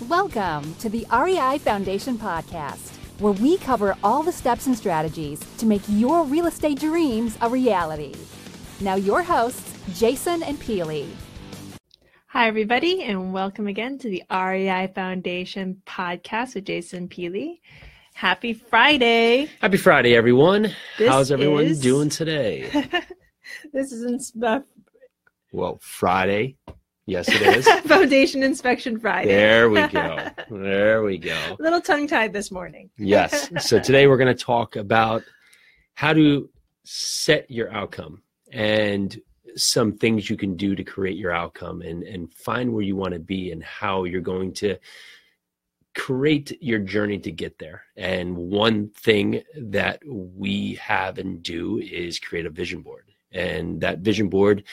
Welcome to the REI Foundation Podcast, where we cover all the steps and strategies to make your real estate dreams a reality. Now, your hosts, Jason and Pili. Hi, everybody, and welcome again to the REI Foundation Podcast with Jason Pili. Happy Friday. Happy Friday, everyone. This How's everyone is- doing today? this is ins- uh, well, Friday. Yes, it is. Foundation Inspection Friday. there we go. There we go. A little tongue tied this morning. Yes. So today we're going to talk about how to set your outcome and some things you can do to create your outcome and, and find where you want to be and how you're going to create your journey to get there. And one thing that we have and do is create a vision board. And that vision board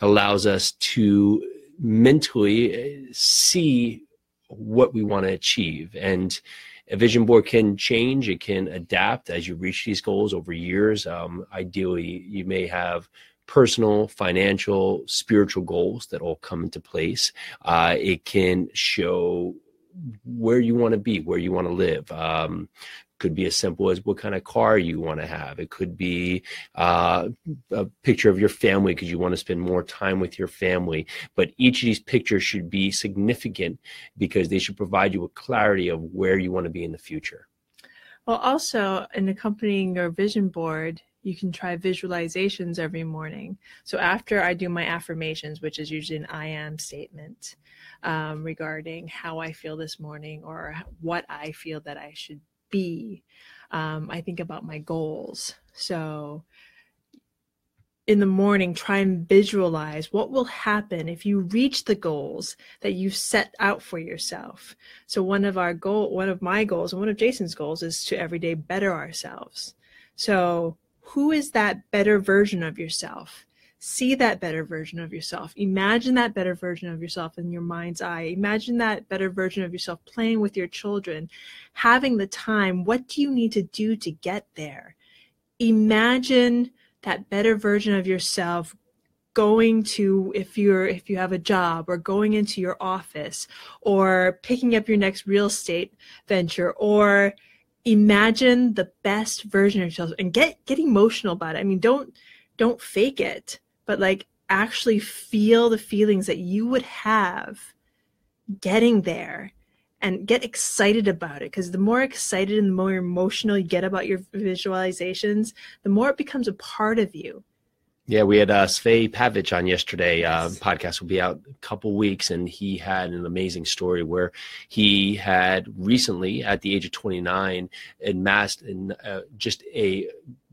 allows us to mentally uh, see what we want to achieve. And a vision board can change, it can adapt as you reach these goals over years. Um, ideally, you may have personal, financial, spiritual goals that all come into place. Uh, it can show where you want to be, where you want to live. Um, could be as simple as what kind of car you want to have. It could be uh, a picture of your family because you want to spend more time with your family. But each of these pictures should be significant because they should provide you with clarity of where you want to be in the future. Well, also, in accompanying your vision board, you can try visualizations every morning. So after I do my affirmations, which is usually an I am statement um, regarding how I feel this morning or what I feel that I should be, um, I think about my goals. So in the morning, try and visualize what will happen if you reach the goals that you set out for yourself. So one of our goal, one of my goals, and one of Jason's goals is to every day better ourselves. So who is that better version of yourself? See that better version of yourself. Imagine that better version of yourself in your mind's eye. Imagine that better version of yourself playing with your children, having the time. What do you need to do to get there? Imagine that better version of yourself going to if you're if you have a job or going into your office or picking up your next real estate venture or imagine the best version of yourself and get get emotional about it. I mean, don't don't fake it, but like actually feel the feelings that you would have getting there and get excited about it because the more excited and the more emotional you get about your visualizations, the more it becomes a part of you. Yeah, we had uh, Svei Pavich on yesterday. Uh, podcast will be out a couple weeks, and he had an amazing story where he had recently, at the age of 29, amassed in, uh, just a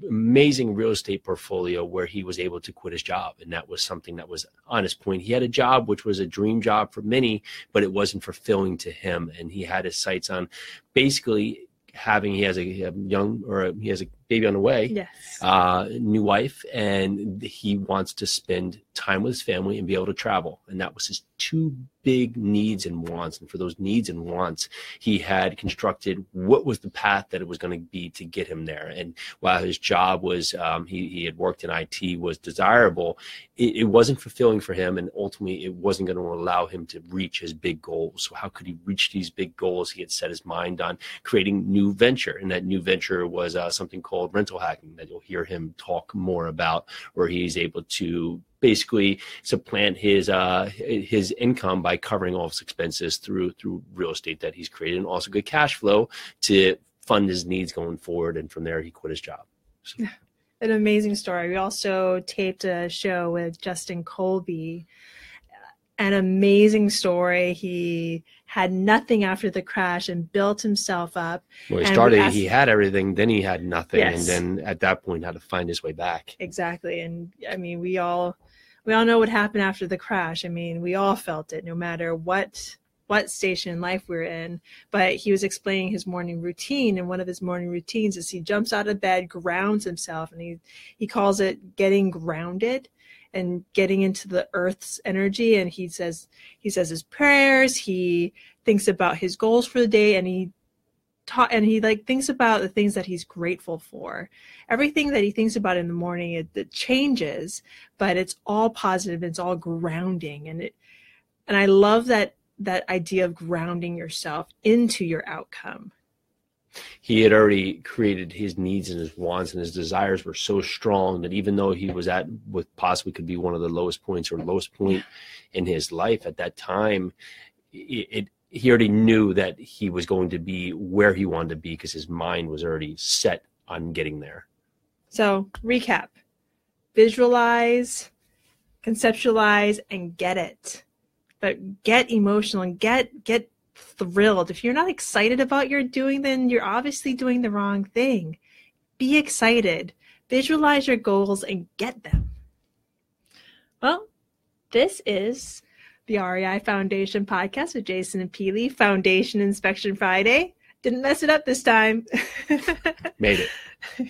amazing real estate portfolio where he was able to quit his job, and that was something that was on his point. He had a job which was a dream job for many, but it wasn't fulfilling to him, and he had his sights on basically having he has a, a young or a, he has a baby on the way Yes. uh, new wife, and he wants to spend time with his family and be able to travel. And that was his two big needs and wants. And for those needs and wants, he had constructed what was the path that it was going to be to get him there. And while his job was, um, he, he had worked in IT, was desirable, it, it wasn't fulfilling for him. And ultimately, it wasn't going to allow him to reach his big goals. So, how could he reach these big goals? He had set his mind on creating new venture. And that new venture was uh, something called rental hacking that you'll hear him talk more about, where he's able to basically supplant his uh his income by covering all his expenses through through real estate that he's created and also good cash flow to fund his needs going forward and from there he quit his job so, an amazing story. We also taped a show with Justin Colby. An amazing story. He had nothing after the crash and built himself up. well he we started asked- he had everything then he had nothing Yes. and then at that point had to find his way back Exactly. And I mean, we all we all know what happened after the crash. I mean, we all felt it no matter what what station in life we're in. But he was explaining his morning routine and one of his morning routines is he jumps out of bed, grounds himself and he he calls it getting grounded and getting into the earth's energy. And he says he says his prayers. He thinks about his goals for the day and he taught and he like thinks about the things that he's grateful for. Everything that he thinks about in the morning it, it changes but it's all positive it's all grounding. And it and i love that that idea of grounding yourself into your outcome he had already created his needs and his wants and his desires were so strong that even though he was at what possibly could be one of the lowest points or lowest point in his life at that time it, it he already knew that he was going to be where he wanted to be because his mind was already set on getting there. So recap. Visualize conceptualize and get it. But get emotional and get get thrilled. If you're not excited about your doing, then you're obviously doing the wrong thing. Be excited, visualize your goals, and get them. Well, this is the REI Foundation podcast with Jason and Pili, Foundation Inspection Friday. Didn't mess it up this time. Made it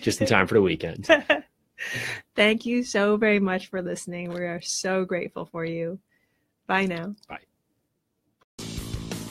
just in time for the weekend. Thank you so very much for listening. We are so grateful for you. Bye now. Bye.